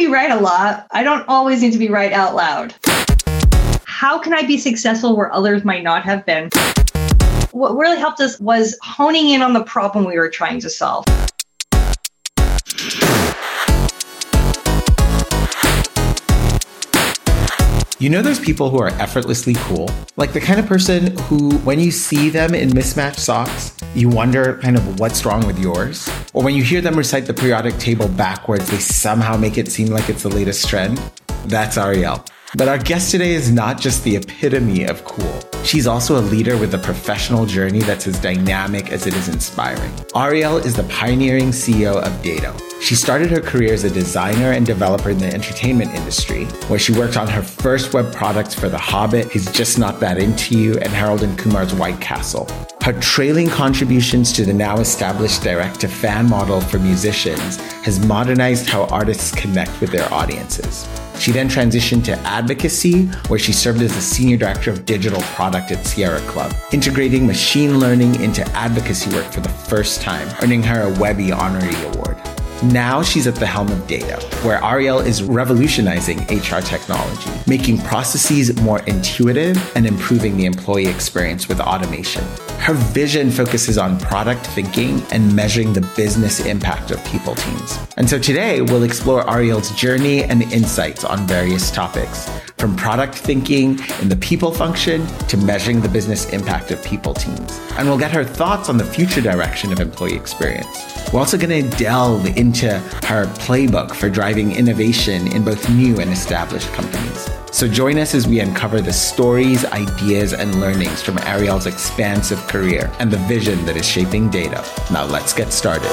be right a lot. I don't always need to be right out loud. How can I be successful where others might not have been? What really helped us was honing in on the problem we were trying to solve. You know those people who are effortlessly cool? Like the kind of person who, when you see them in mismatched socks, you wonder kind of what's wrong with yours? Or when you hear them recite the periodic table backwards, they somehow make it seem like it's the latest trend? That's Arielle. But our guest today is not just the epitome of cool. She's also a leader with a professional journey that's as dynamic as it is inspiring. Arielle is the pioneering CEO of Dado. She started her career as a designer and developer in the entertainment industry, where she worked on her first web products for The Hobbit, He's Just Not That Into You, and Harold and Kumar's White Castle. Her trailing contributions to the now established direct to fan model for musicians has modernized how artists connect with their audiences. She then transitioned to advocacy, where she served as the senior director of digital product at Sierra Club, integrating machine learning into advocacy work for the first time, earning her a Webby Honorary Award. Now she's at the helm of Dado, where Arielle is revolutionizing HR technology, making processes more intuitive and improving the employee experience with automation. Her vision focuses on product thinking and measuring the business impact of people teams. And so today we'll explore Arielle's journey and insights on various topics, from product thinking in the people function to measuring the business impact of people teams. And we'll get her thoughts on the future direction of employee experience. We're also going to delve into her playbook for driving innovation in both new and established companies. So join us as we uncover the stories, ideas, and learnings from Arielle's expansive career and the vision that is shaping Dado. Now let's get started.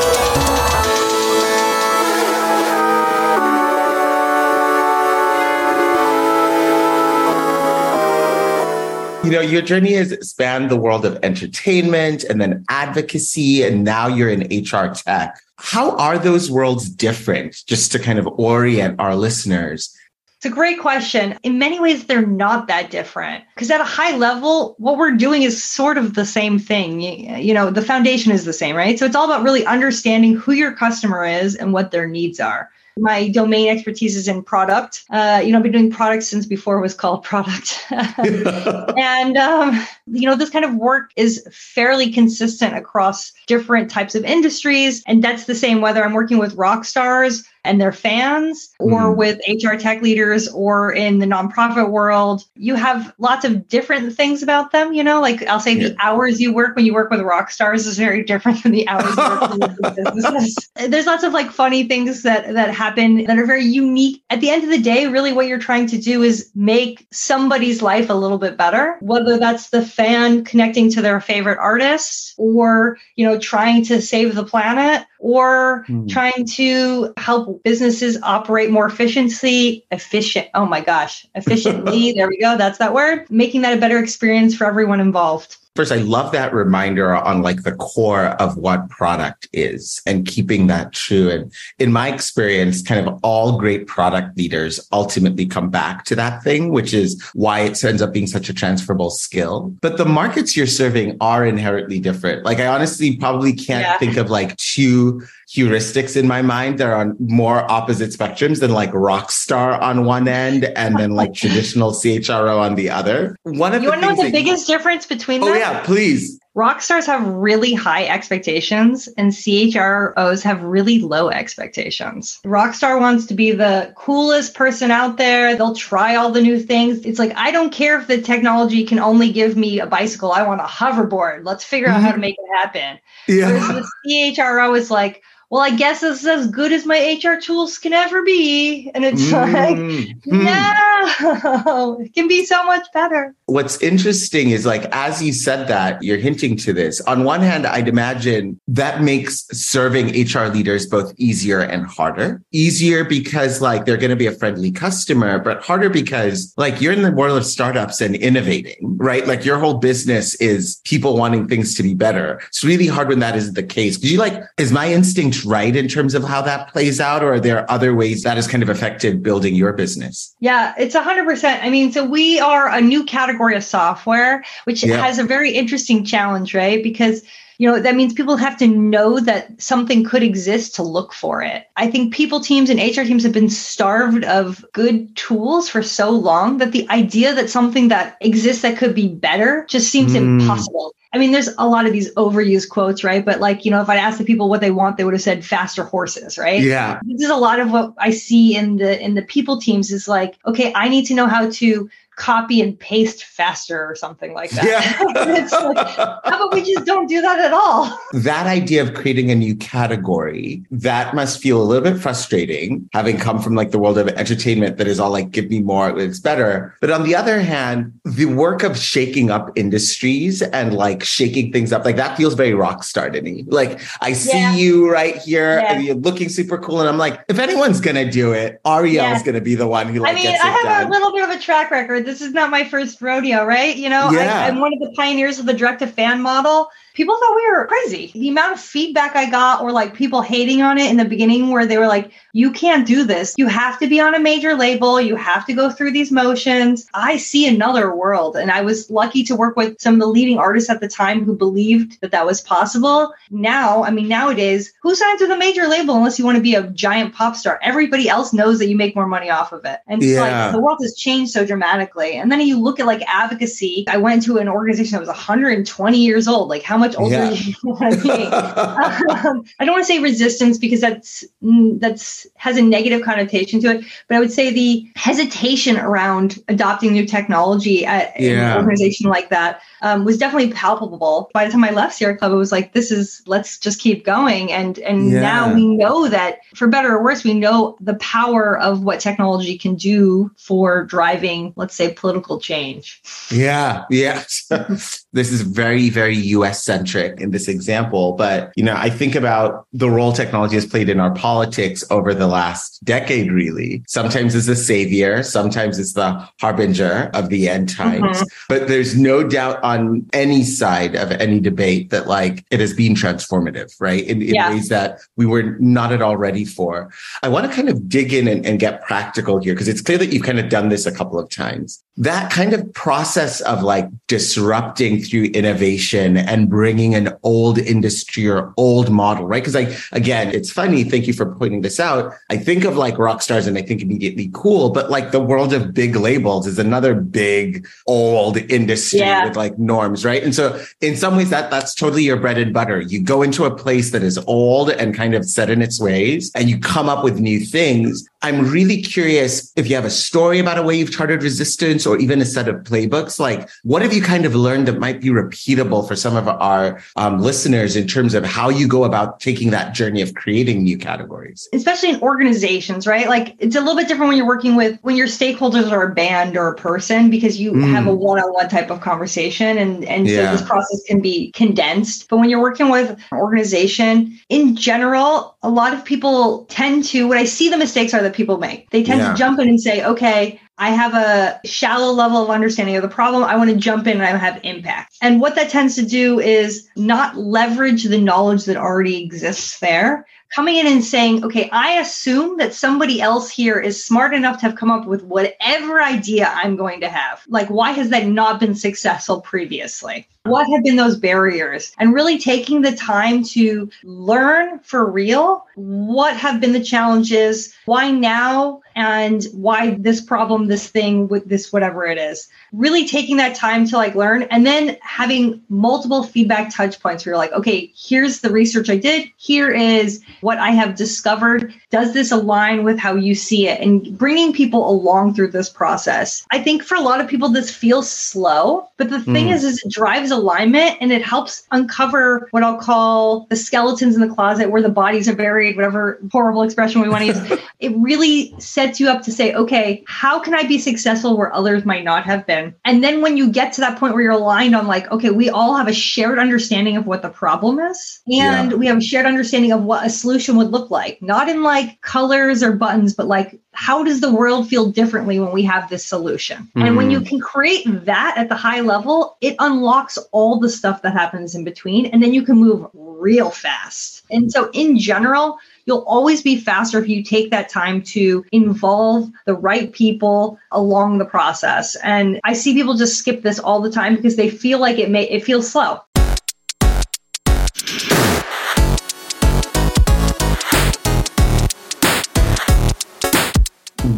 you know, your journey has spanned the world of entertainment and then advocacy, and now you're in HR tech. How are those worlds different, just to kind of orient our listeners? It's a great question. In many ways, they're not that different because at a high level, what we're doing is sort of the same thing. You, you, know, the foundation is the same, right? So it's all about really understanding who your customer is and what their needs are. My domain expertise is in product. Uh, you know, I've been doing product since before it was called product. and, um, you know, this kind of work is fairly consistent across different types of industries. And that's the same whether I'm working with rock stars and their fans or mm. with HR tech leaders or in the nonprofit world. You have lots of different things about them, you know, like I'll say yeah. the hours you work when you work with rock stars is very different than the hours you work with businesses. There's lots of like funny things that that happen that are very unique. At the end of the day, really what you're trying to do is make somebody's life a little bit better, whether that's the fan connecting to their favorite artist or, you know, trying to save the planet or mm. trying to help businesses operate more efficiently, efficient. Oh my gosh, efficiently. there we go. That's that word. Making that a better experience for everyone involved. First, I love that reminder on like the core of what product is and keeping that true. And in my experience, kind of all great product leaders ultimately come back to that thing, which is why it ends up being such a transferable skill. But the markets you're serving are inherently different. Like I honestly probably can't yeah. think of like two heuristics in my mind that are on more opposite spectrums than like rock star on one end and then like traditional CHRO on the other. One of you want to know what the biggest difference between oh, them? yeah, please. Rock stars have really high expectations and CHROs have really low expectations. Rockstar wants to be the coolest person out there. They'll try all the new things. It's like, I don't care if the technology can only give me a bicycle. I want a hoverboard. Let's figure out how to mm-hmm. make it happen. Yeah. Whereas the CHRO is like, well, I guess this is as good as my HR tools can ever be. And it's mm. like, mm. no, it can be so much better. What's interesting is like, as you said that, you're hinting to this. On one hand, I'd imagine that makes serving HR leaders both easier and harder. Easier because like they're going to be a friendly customer, but harder because like you're in the world of startups and innovating, right? Like your whole business is people wanting things to be better. It's really hard when that isn't the case. Cause you like, is my instinct right in terms of how that plays out? Or are there other ways that has kind of affected building your business? Yeah, it's 100%. I mean, so we are a new category of software, which yeah. has a very interesting challenge, right? Because you know, that means people have to know that something could exist to look for it. I think people teams and HR teams have been starved of good tools for so long that the idea that something that exists that could be better just seems mm. impossible. I mean, there's a lot of these overused quotes, right? But like, you know, if I asked the people what they want, they would have said faster horses, right? Yeah. This is a lot of what I see in the in the people teams is like, okay, I need to know how to copy and paste faster or something like that. Yeah. like, how about we just don't do that at all? That idea of creating a new category, that must feel a little bit frustrating, having come from like the world of entertainment that is all like, give me more, it's better. But on the other hand, the work of shaking up industries and like shaking things up, like that feels very rock star to me. Like I see yeah. you right here yeah. and you're looking super cool. And I'm like, if anyone's gonna do it, Arielle's gonna be the one who like I mean, I have done. a little bit of a track record this is not my first rodeo, right? You know, yeah. I, I'm one of the pioneers of the direct to fan model people thought we were crazy. The amount of feedback I got, or like people hating on it in the beginning, where they were like, you can't do this. You have to be on a major label. You have to go through these motions. I see another world. And I was lucky to work with some of the leading artists at the time who believed that that was possible. Now, I mean, nowadays, who signs with a major label unless you want to be a giant pop star? Everybody else knows that you make more money off of it. And yeah. like the world has changed so dramatically. And then you look at like advocacy. I went to an organization that was 120 years old. Like, how much older yeah. to be. um, I don't want to say resistance because that's mm, that's has a negative connotation to it, but I would say the hesitation around adopting new technology at yeah. an organization like that um, was definitely palpable. By the time I left Sierra Club, it was like, this is let's just keep going. And and yeah. now we know that for better or worse, we know the power of what technology can do for driving, let's say, political change. Yeah, yeah. this is very, very US centric in this example. But you know, I think about the role technology has played in our politics over the last decade, really. Sometimes it's a savior, sometimes it's the harbinger of the end times. Mm-hmm. But there's no doubt on any side of any debate that like it has been transformative, right? In, in yeah. ways that we were not at all ready for. I want to kind of dig in and, and get practical here because it's clear that you've kind of done this a couple of times. That kind of process of like disrupting through innovation and bringing an old industry or old model, right? Because like, again, it's funny. Thank you for pointing this out. I think of like rock stars and I think immediately cool, but like the world of big labels is another big old industry yeah. with like norms, right? And so in some ways that that's totally your bread and butter. You go into a place that is old and kind of set in its ways and you come up with new things. I'm really curious if you have a story about a way you've charted resistance or even a set of playbooks. Like what have you kind of learned that might be repeatable for some of our um, listeners in terms of how you go about taking that journey of creating new categories? Especially in organizations, right? Like it's a little bit different when you're working with, when your stakeholders are a band or a person because you mm. have a one-on-one type of conversation and and yeah. so this process can be condensed but when you're working with an organization in general a lot of people tend to what i see the mistakes are that people make they tend yeah. to jump in and say okay I have a shallow level of understanding of the problem. I want to jump in and I have impact. And what that tends to do is not leverage the knowledge that already exists there, coming in and saying, okay, I assume that somebody else here is smart enough to have come up with whatever idea I'm going to have. Like, why has that not been successful previously? What have been those barriers? And really taking the time to learn for real what have been the challenges, why now, and why this problem, this thing, with this, whatever it is. Really taking that time to like learn and then having multiple feedback touch points where you're like, okay, here's the research I did. Here is what I have discovered. Does this align with how you see it? And bringing people along through this process. I think for a lot of people, this feels slow, but the thing mm. is, is it drives alignment and it helps uncover what I'll call the skeletons in the closet where the bodies are buried, whatever horrible expression we want to use. it really sets you up to say, okay, how can I be successful where others might not have been? And then when you get to that point where you're aligned on like, okay, we all have a shared understanding of what the problem is and yeah. we have a shared understanding of what a solution would look like, not in like colors or buttons, but like how does the world feel differently when we have this solution? Mm. And when you hmm. can create that at the high level, it unlocks all the stuff that happens in between, and then you can move real fast. And so, in general, You'll always be faster if you take that time to involve the right people along the process. And I see people just skip this all the time because they feel like it may it feels slow.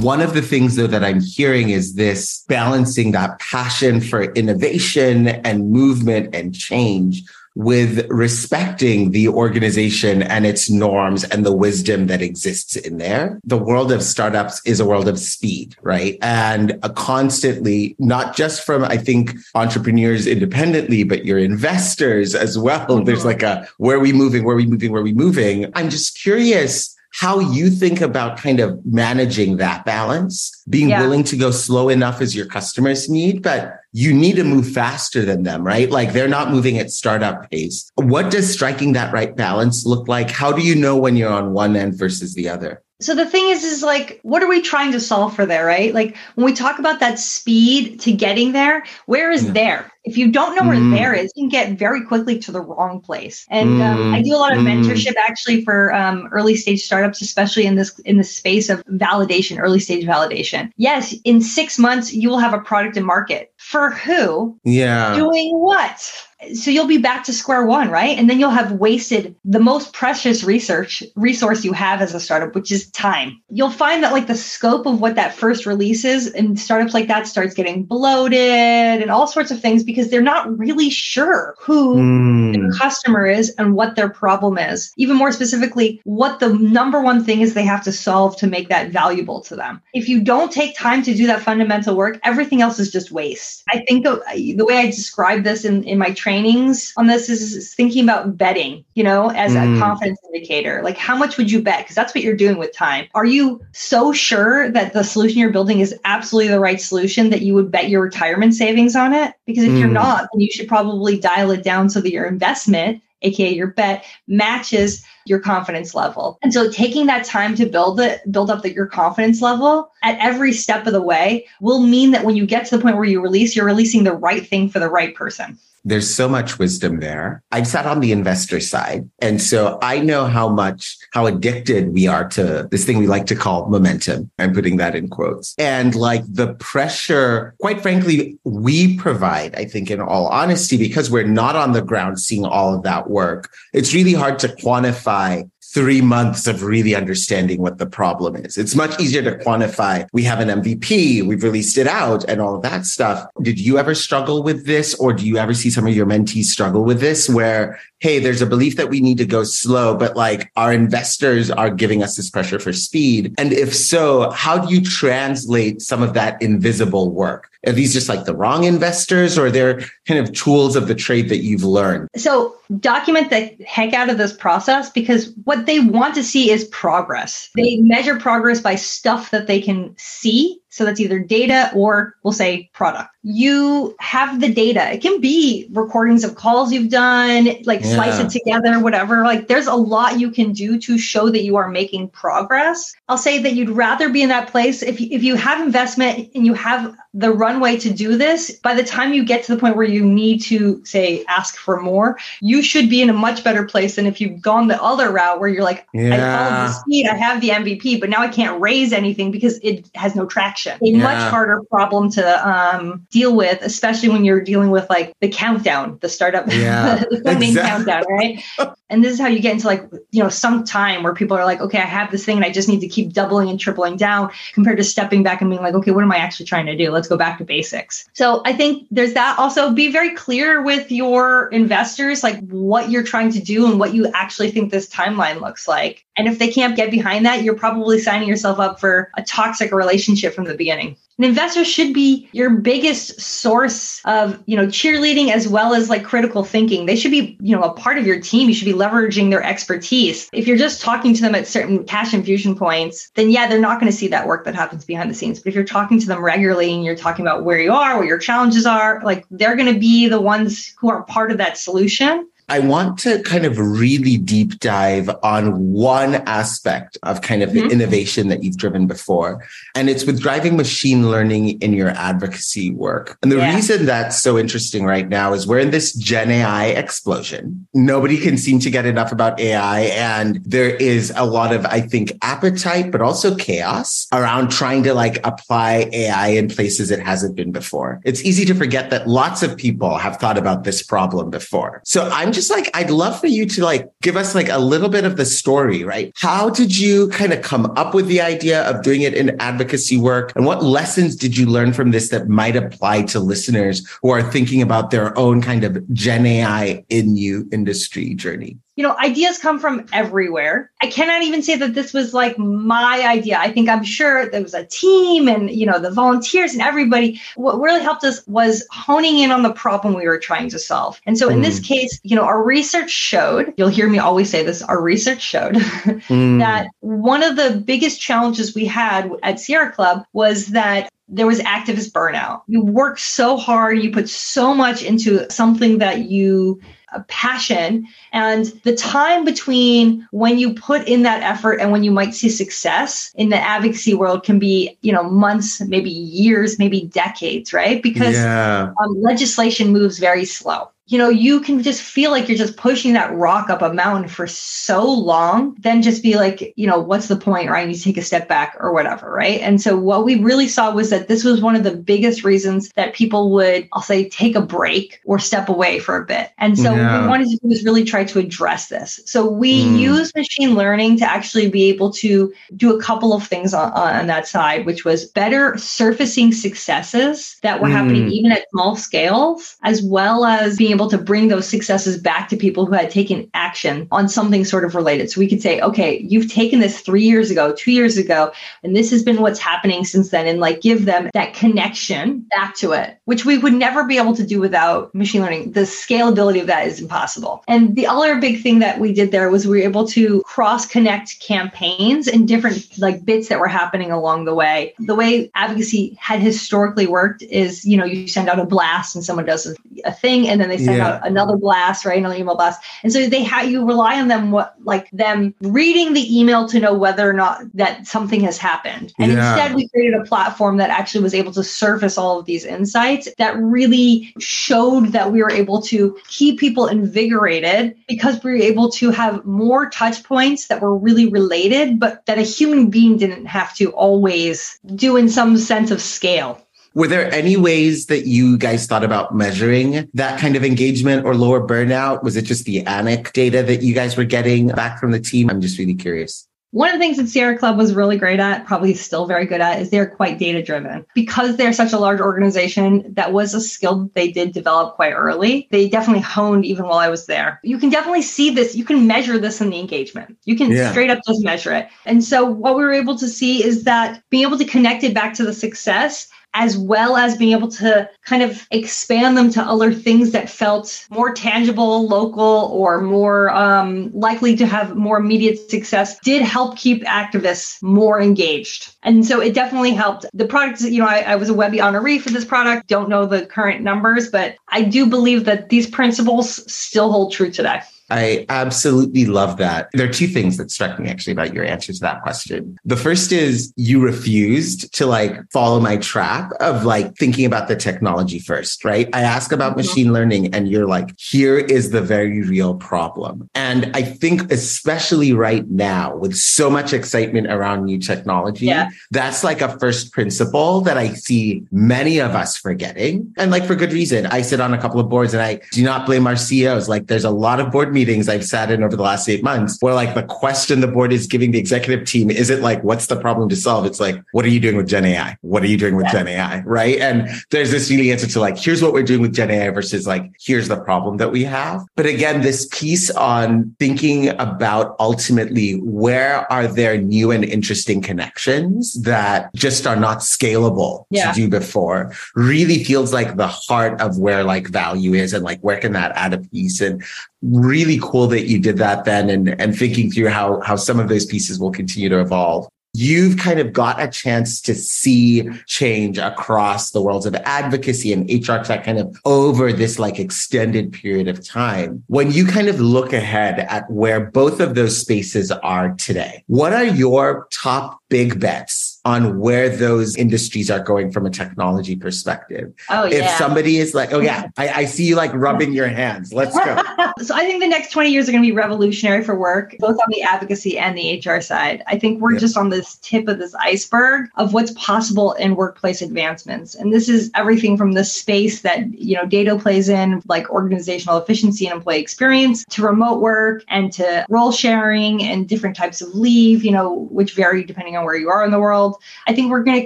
one of the things though that i'm hearing is this balancing that passion for innovation and movement and change with respecting the organization and its norms and the wisdom that exists in there. The world of startups is a world of speed, right? And constantly, not just from, I think, entrepreneurs independently, but your investors as well. Mm-hmm. There's like a, where are we moving? Where are we moving? Where are we moving? I'm just curious how you think about kind of managing that balance, being yeah. willing to go slow enough as your customers need, but you need to move faster than them, right? Like they're not moving at startup pace. What does striking that right balance look like? How do you know when you're on one end versus the other? So the thing is, is like, what are we trying to solve for there, right? Like when we talk about that speed to getting there, where is yeah. there? If you don't know where mm. there is, you can get very quickly to the wrong place. And mm. um, I do a lot of mm. mentorship actually for um, early stage startups, especially in this in the space of validation, early stage validation. Yes, in six months you will have a product in market. For who? Yeah. Doing what? So you'll be back to square one right? And then you'll have wasted the most precious research resource you have as a startup which is time. You'll find that like the scope of what that first release is and startups like that starts getting bloated and all sorts of things because they're not really sure who mm. the customer is and what their problem is. Even more specifically what the number one thing is they have to solve to make that valuable to them. If you don't take time to do that fundamental work everything else is just waste. I think the, the way i describe this in, in my training trainings on this is, thinking about betting, you know, as mm. a confidence indicator. Like, how much would you bet? Because that's what you're doing with time. Are you so sure that the solution you're building is absolutely the right solution that you would bet your retirement savings on it? Because if mm. you're not, then you should probably dial it down so that your investment aka your bet matches your confidence level and so taking that time to build it build up the, your confidence level at every step of the way will mean that when you get to the point where you release you're releasing the right thing for the right person there's so much wisdom there. I've sat on the investor side. And so I know how much, how addicted we are to this thing we like to call momentum. I'm putting that in quotes. And like the pressure, quite frankly, we provide, I think, in all honesty, because we're not on the ground seeing all of that work. It's really hard to quantify three months of really understanding what the problem is. It's much easier to quantify. We have an MVP, we've released it out and all of that stuff. Did you ever struggle with this or do you ever see some of your mentees struggle with this where, hey, there's a belief that we need to go slow, but like our investors are giving us this pressure for speed? And if so, how do you translate some of that invisible work? Are these just like the wrong investors or they're kind of tools of the trade that you've learned? So document the heck out of this process because what they want to see is progress. They measure progress by stuff that they can see so that's either data or we'll say product. You have the data. It can be recordings of calls you've done, like yeah. slice it together, whatever. Like there's a lot you can do to show that you are making progress. I'll say that you'd rather be in that place if if you have investment and you have the runway to do this, by the time you get to the point where you need to say ask for more, you should be in a much better place than if you've gone the other route where you're like, yeah. I followed the speed, I have the MVP, but now I can't raise anything because it has no traction a yeah. much harder problem to um, deal with, especially when you're dealing with like the countdown, the startup, yeah, the funding exactly. countdown, right? and this is how you get into like, you know, some time where people are like, okay, I have this thing and I just need to keep doubling and tripling down compared to stepping back and being like, okay, what am I actually trying to do? Let's go back to basics. So I think there's that. Also, be very clear with your investors, like what you're trying to do and what you actually think this timeline looks like. And if they can't get behind that, you're probably signing yourself up for a toxic relationship from the beginning. An investor should be your biggest source of, you know, cheerleading as well as like critical thinking. They should be, you know, a part of your team. You should be leveraging their expertise. If you're just talking to them at certain cash infusion points, then yeah, they're not going to see that work that happens behind the scenes. But if you're talking to them regularly and you're talking about where you are, what your challenges are, like they're going to be the ones who are part of that solution. I want to kind of really deep dive on one aspect of kind of mm-hmm. the innovation that you've driven before. And it's with driving machine learning in your advocacy work. And the yeah. reason that's so interesting right now is we're in this Gen AI explosion. Nobody can seem to get enough about AI. And there is a lot of, I think, appetite, but also chaos around trying to like apply AI in places it hasn't been before. It's easy to forget that lots of people have thought about this problem before. So I'm just like, I'd love for you to like give us like a little bit of the story, right? How did you kind of come up with the idea of doing it in advocacy work? And what lessons did you learn from this that might apply to listeners who are thinking about their own kind of Gen AI in you industry journey? You know, ideas come from everywhere. I cannot even say that this was like my idea. I think I'm sure there was a team and, you know, the volunteers and everybody. What really helped us was honing in on the problem we were trying to solve. And so in mm. this case, you know, our research showed, you'll hear me always say this, our research showed mm. that one of the biggest challenges we had at Sierra Club was that there was activist burnout. You work so hard, you put so much into something that you passion and the time between when you put in that effort and when you might see success in the advocacy world can be you know months maybe years maybe decades right because yeah. um, legislation moves very slow you know, you can just feel like you're just pushing that rock up a mountain for so long, then just be like, you know, what's the point, right? You take a step back or whatever, right? And so what we really saw was that this was one of the biggest reasons that people would, I'll say, take a break or step away for a bit. And so yeah. what we wanted to do was really try to address this. So we mm. use machine learning to actually be able to do a couple of things on, on that side, which was better surfacing successes that were mm. happening even at small scales, as well as being able to bring those successes back to people who had taken action on something sort of related. So we could say, okay, you've taken this three years ago, two years ago, and this has been what's happening since then. And like give them that connection back to it, which we would never be able to do without machine learning. The scalability of that is impossible. And the other big thing that we did there was we were able to cross connect campaigns and different like bits that were happening along the way. The way advocacy had historically worked is, you know, you send out a blast and someone does a, a thing and then they send yeah. out another blast, right? Another email blast. And so they have you rely on them what like them reading the email to know whether or not that something has happened. And yeah. instead we created a platform that actually was able to surface all of these insights that really showed that we were able to keep people invigorated because we were able to have more touch points that were really related, but that a human being didn't have to always do in some sense of scale. Were there any ways that you guys thought about measuring that kind of engagement or lower burnout? Was it just the ANIC data that you guys were getting back from the team? I'm just really curious. One of the things that Sierra Club was really great at, probably still very good at, is they're quite data driven. Because they're such a large organization, that was a skill they did develop quite early. They definitely honed even while I was there. You can definitely see this, you can measure this in the engagement. You can yeah. straight up just measure it. And so what we were able to see is that being able to connect it back to the success as well as being able to kind of expand them to other things that felt more tangible, local, or more um, likely to have more immediate success, did help keep activists more engaged. And so it definitely helped. The product, you know, I, I was a Webby honoree for this product. Don't know the current numbers, but I do believe that these principles still hold true today. I absolutely love that. There are two things that struck me actually about your answer to that question. The first is you refused to like follow my trap of like thinking about the technology first, right? I ask about mm-hmm. machine learning and you're like, here is the very real problem. And I think especially right now with so much excitement around new technology, yeah. that's like a first principle that I see many of us forgetting. And like for good reason. I sit on a couple of boards and I do not blame our CEOs. Like there's a lot of board meetings I've sat in over the last eight months where like the question the board is giving the executive team isn't like, what's the problem to solve? It's like, what are you doing with Gen AI? What are you doing with yeah. Gen AI? Right. And there's this really answer to like, here's what we're doing with Gen AI versus like, here's the problem that we have. But again, this piece on thinking about ultimately where are there new and interesting connections that just are not scalable yeah. to do before really feels like the heart of where like value is and like where can that add a piece and really cool that you did that then and, and thinking through how, how some of those pieces will continue to evolve. You've kind of got a chance to see change across the worlds of advocacy and HR tech kind of over this like extended period of time. When you kind of look ahead at where both of those spaces are today, what are your top big bets on where those industries are going from a technology perspective. Oh, yeah. if somebody is like, oh yeah, I, I see you like rubbing your hands. Let's go. so I think the next 20 years are going to be revolutionary for work, both on the advocacy and the HR side. I think we're Yeah. just on this tip of this iceberg of what's possible in workplace advancements. And this is everything from the space that, you know, Dado plays in, like organizational efficiency and employee experience, to remote work and to role sharing and different types of leave, you know, which vary depending on where you are in the world. I think we're going to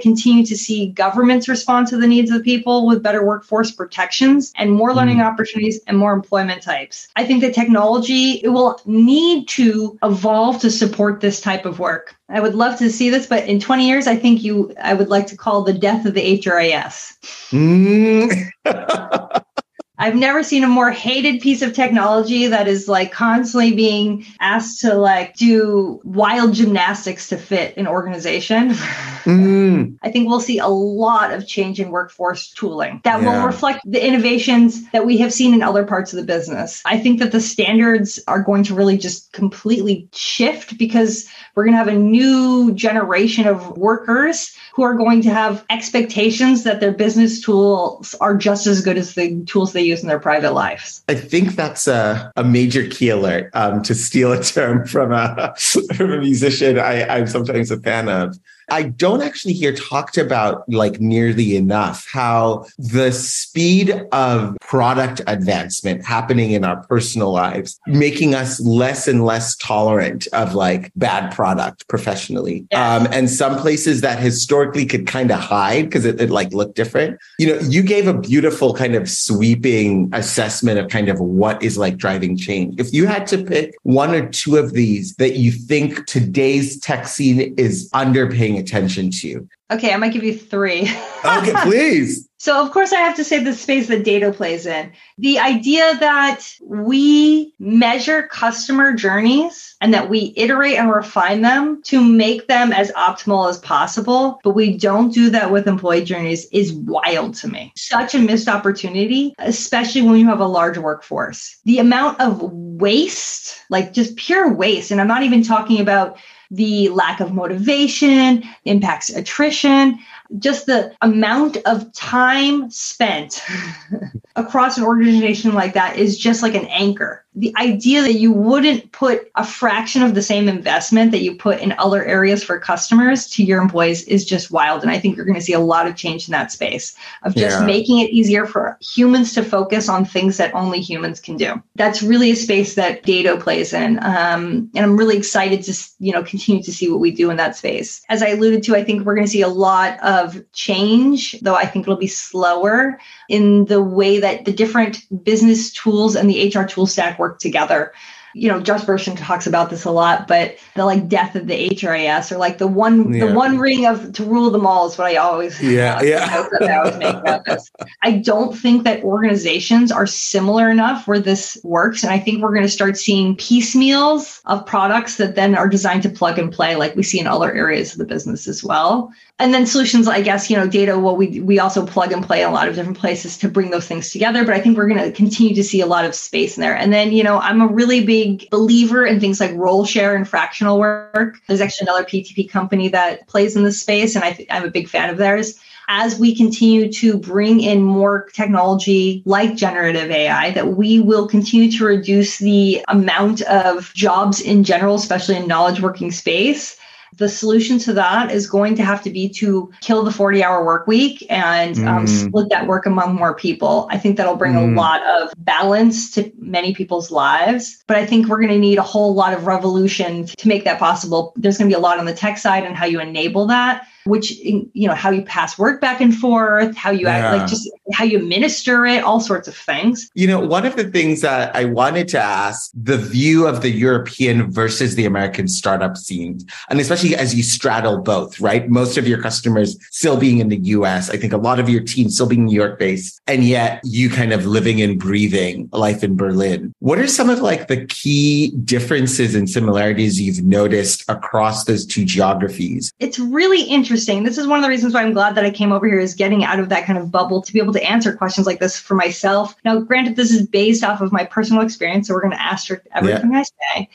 continue to see governments respond to the needs of the people with better workforce protections and more learning opportunities and more employment types. I think that technology it will need to evolve to support this type of work. I would love to see this, but in 20 years, I think you I would like to call the death of the HRIS. Mm. I've never seen a more hated piece of technology that is like constantly being asked to like do wild gymnastics to fit an organization. Mm. I think we'll see a lot of change in workforce tooling that Yeah. will reflect the innovations that we have seen in other parts of the business. I think that the standards are going to really just completely shift because we're going to have a new generation of workers who are going to have expectations that their business tools are just as good as the tools they use in their private lives. I think that's a, a major key alert um, to steal a term from a, from a musician I, I'm sometimes a fan of. I don't actually hear talked about like nearly enough how the speed of product advancement happening in our personal lives, making us less and less tolerant of like bad product professionally. Yeah. Um, and some places that historically could kind of hide because it, it like looked different. You know, you gave a beautiful kind of sweeping assessment of kind of what is like driving change. If you had to pick one or two of these that you think today's tech scene is underpaying attention to. Okay, I might give you three. Okay, please. So, of course, I have to say the space that Dado plays in. The idea that we measure customer journeys and that we iterate and refine them to make them as optimal as possible, but we don't do that with employee journeys is wild to me. Such a missed opportunity, especially when you have a large workforce. The amount of waste, like just pure waste, and I'm not even talking about the lack of motivation, impacts attrition, just the amount of time spent across an organization like that is just like an anchor. The idea that you wouldn't put a fraction of the same investment that you put in other areas for customers to your employees is just wild. And I think you're going to see a lot of change in that space of just Yeah. making it easier for humans to focus on things that only humans can do. That's really a space that Dado plays in. Um, and I'm really excited to, you know, continue to see what we do in that space. As I alluded to, I think we're going to see a lot of change, though I think it'll be slower in the way that the different business tools and the HR tool stack work together. You know, Josh Bersin talks about this a lot, but the like death of the HRIS or like the one Yeah. the one ring of to rule them all is what I always Yeah, yeah. notes that I always make about this. I don't think that organizations are similar enough where this works. And I think we're going to start seeing piecemeals of products that then are designed to plug and play, like we see in other areas of the business as well. And then solutions, I guess, you know, Dado, well, we, we also plug and play in a lot of different places to bring those things together. But I think we're going to continue to see a lot of space in there. And then, you know, I'm a really big believer in things like role share and fractional work. There's actually another PTP company that plays in this space, and I th- I'm a big fan of theirs as we continue to bring in more technology like generative AI, that we will continue to reduce the amount of jobs in general, especially in knowledge working space. The solution to that is going to have to be to kill the 40 hour work week and um, Mm. split that work among more people. I think that'll bring Mm. a lot of balance to many people's lives. But I think we're going to need a whole lot of revolution to make that possible. There's going to be a lot on the tech side and how you enable that which you know how you pass work back and forth how you act, like just how you minister it all sorts of things You know, one of the things that I wanted to ask the view of the European versus the American startup scene, and especially as you straddle both, right? Most of your customers still being in the US. I think a lot of your team still being New York based, and yet you kind of living and breathing life in Berlin. What are some of like the key differences and similarities you've noticed across those two geographies? it's really interesting this is one of the reasons why i'm glad that i came over here is getting out of that kind of bubble to be able to answer questions like this for myself now granted this is based off of my personal experience so we're going to asterisk everything i say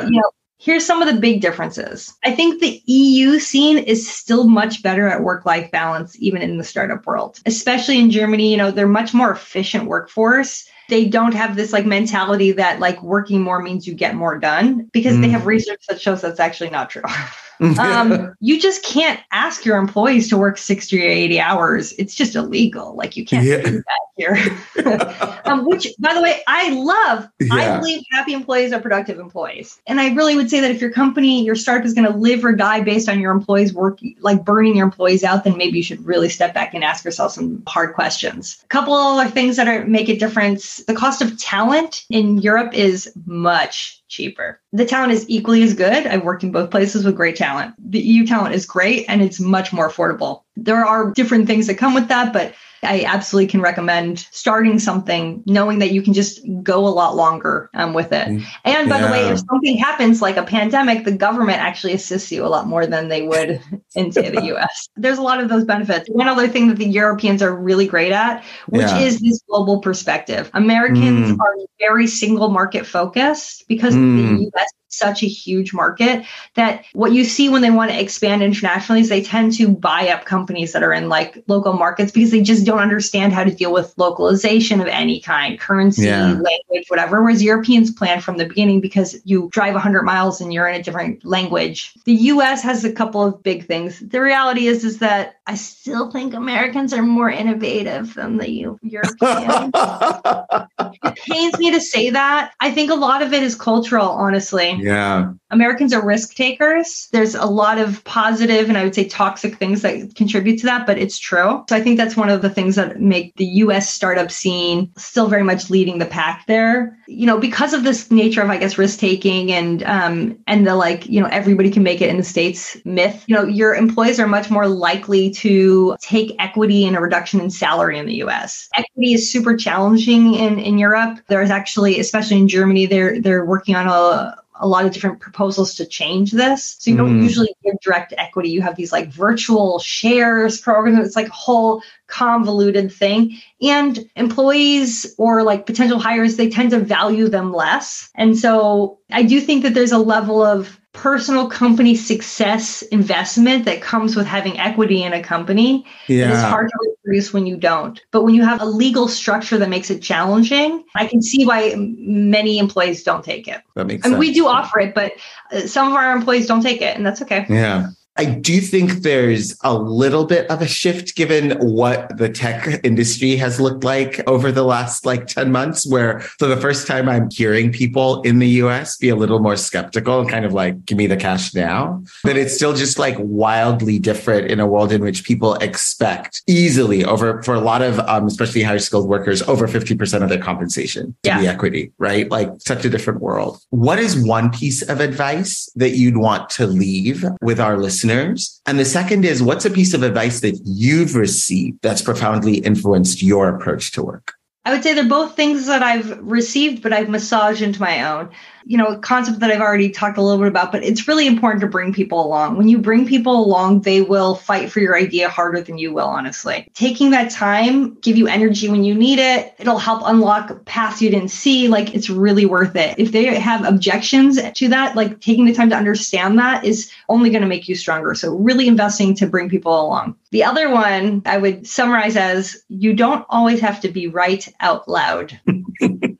But, you know, Here's some of the big differences. I think the EU scene is still much better at work life balance, even in the startup world, especially in Germany. You know, they're much more efficient workforce they don't have this like mentality that like working more means you get more done because mm. they have mm. research that shows that's actually not true. um, you just can't ask your employees to work 60 or 80 hours. It's just illegal. Like you can't yeah. do that here. um, which, by the way, I love. Yeah. I believe happy employees are productive employees. And I really would say that if your company, your startup is going to live or die based on your employees work, like burning your employees out, then maybe you should really step back and ask yourself some hard questions. A couple other things that are, make a difference. The cost of talent in Europe is much cheaper. The talent is equally as good. I've worked in both places with great talent. The EU talent is great and it's much more affordable. There are different things that come with that, but I absolutely can recommend starting something knowing that you can just go a lot longer um, with it. Mm. And by yeah. the way, if something happens like a pandemic, the government actually assists you a lot more than they would in, say, the US. There's a lot of those benefits. One other thing that the Europeans are really great at, which yeah. is this global perspective. Americans mm. are very single market focused because mm. the US such a huge market that what you see when they want to expand internationally is they tend to buy up companies that are in like local markets because they just don't understand how to deal with localization of any kind, currency, yeah. language, whatever. Whereas Europeans plan from the beginning because you drive 100 miles and you're in a different language. The US has a couple of big things. The reality is is that I still think Americans are more innovative than the Europeans. it pains me to say that. I think a lot of it is cultural, honestly. Yeah. Americans are risk takers. There's a lot of positive and I would say toxic things that contribute to that, but it's true. So I think that's one of the things that make the US startup scene still very much leading the pack there. You know, because of this nature of, I guess, risk taking and, um, and the like, you know, everybody can make it in the States myth, you know, your employees are much more likely to take equity and a reduction in salary in the US. Equity is super challenging in, in Europe. There's actually, especially in Germany, they're, they're working on a, a lot of different proposals to change this. So you don't mm. usually give direct equity. You have these like virtual shares programs. It's like a whole convoluted thing. And employees or like potential hires, they tend to value them less. And so I do think that there's a level of personal company success investment that comes with having equity in a company. Yeah. It's hard to reproduce when you don't. But when you have a legal structure that makes it challenging, I can see why many employees don't take it. That makes and sense. we do offer it, but uh, some of our employees don't take it, and that's okay. Yeah. I do think there's a little bit of a shift given what the tech industry has looked like over the last like 10 months, where for the first time I'm hearing people in the US be a little more skeptical and kind of like, give me the cash now. But it's still just like wildly different in a world in which people expect easily over for a lot of, um, especially higher skilled workers, over 50% of their compensation to yeah. be equity, right? Like such a different world. What is one piece of advice that you'd want to leave with our listeners? Listeners? And the second is what's a piece of advice that you've received that's profoundly influenced your approach to work? I would say they're both things that I've received, but I've massaged into my own you know, a concept that I've already talked a little bit about, but it's really important to bring people along. When you bring people along, they will fight for your idea harder than you will, honestly. Taking that time, give you energy when you need it. It'll help unlock paths you didn't see. Like it's really worth it. If they have objections to that, like taking the time to understand that is only going to make you stronger. So really investing to bring people along. The other one I would summarize as you don't always have to be right out loud.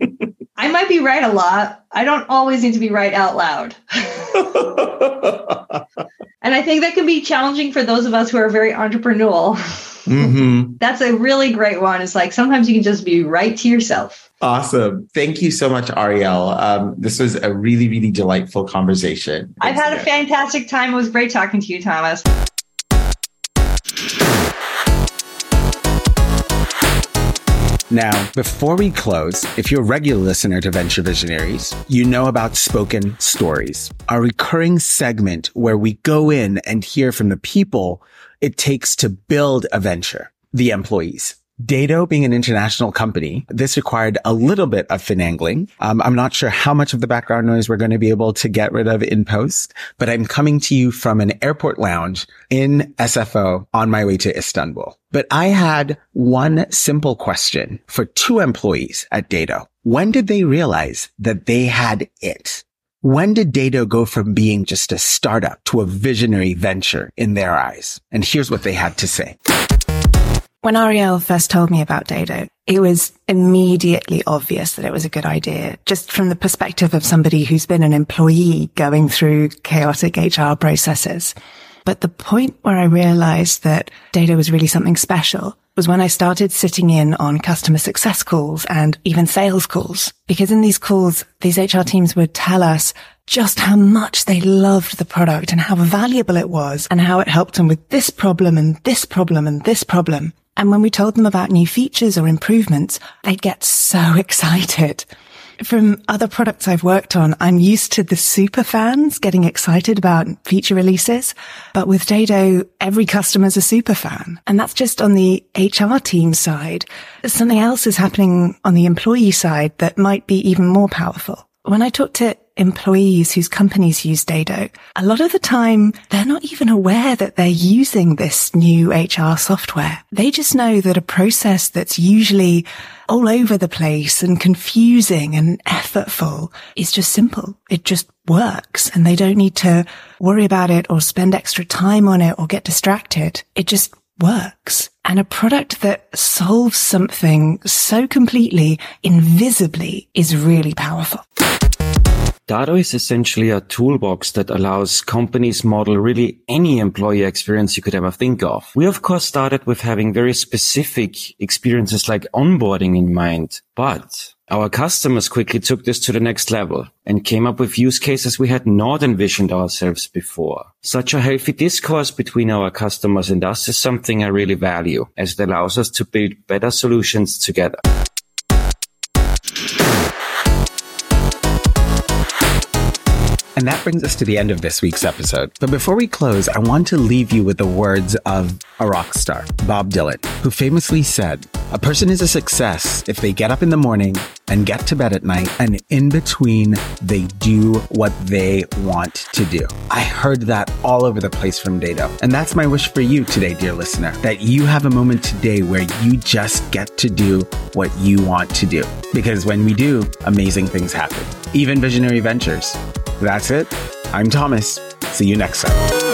I might be right a lot. I don't always need to be right out loud. and I think that can be challenging for those of us who are very entrepreneurial. Mm-hmm. That's a really great one. It's like sometimes you can just be right to yourself. Awesome. Thank you so much, Arielle. Um, this was a really, really delightful conversation. I've had a fantastic time. It was great talking to you, Thomas. Now, before we close, if you're a regular listener to Venture Visionaries, you know about Spoken Stories, a recurring segment where we go in and hear from the people it takes to build a venture, the employees. Dado being an international company, this required a little bit of finagling. Um, I'm not sure how much of the background noise we're going to be able to get rid of in post, but I'm coming to you from an airport lounge in SFO on my way to Istanbul. But I had one simple question for two employees at Dado. When did they realize that they had it? When did Dado go from being just a startup to a visionary venture in their eyes? And here's what they had to say. When Arielle first told me about Dado, it was immediately obvious that it was a good idea, just from the perspective of somebody who's been an employee going through chaotic HR processes. But the point where I realized that Dado was really something special was when I started sitting in on customer success calls and even sales calls. Because in these calls, these HR teams would tell us just how much they loved the product and how valuable it was and how it helped them with this problem and this problem and this problem. And when we told them about new features or improvements, they'd get so excited. From other products I've worked on, I'm used to the super fans getting excited about feature releases. But with Dado, every customer's a super fan. And that's just on the HR team side. Something else is happening on the employee side that might be even more powerful. When I talk to employees whose companies use Dado, a lot of the time they're not even aware that they're using this new HR software. They just know that a process that's usually all over the place and confusing and effortful is just simple. It just works and they don't need to worry about it or spend extra time on it or get distracted. It just works. And a product that solves something so completely, invisibly is really powerful. Dado is essentially a toolbox that allows companies model really any employee experience you could ever think of. We of course started with having very specific experiences like onboarding in mind, but our customers quickly took this to the next level and came up with use cases we had not envisioned ourselves before. Such a healthy discourse between our customers and us is something I really value as it allows us to build better solutions together. And that brings us to the end of this week's episode. But before we close, I want to leave you with the words of a rock star, Bob Dylan, who famously said, A person is a success if they get up in the morning and get to bed at night, and in between, they do what they want to do. I heard that all over the place from Dado. And that's my wish for you today, dear listener, that you have a moment today where you just get to do what you want to do. Because when we do, amazing things happen, even visionary ventures. That's it. I'm Thomas. See you next time.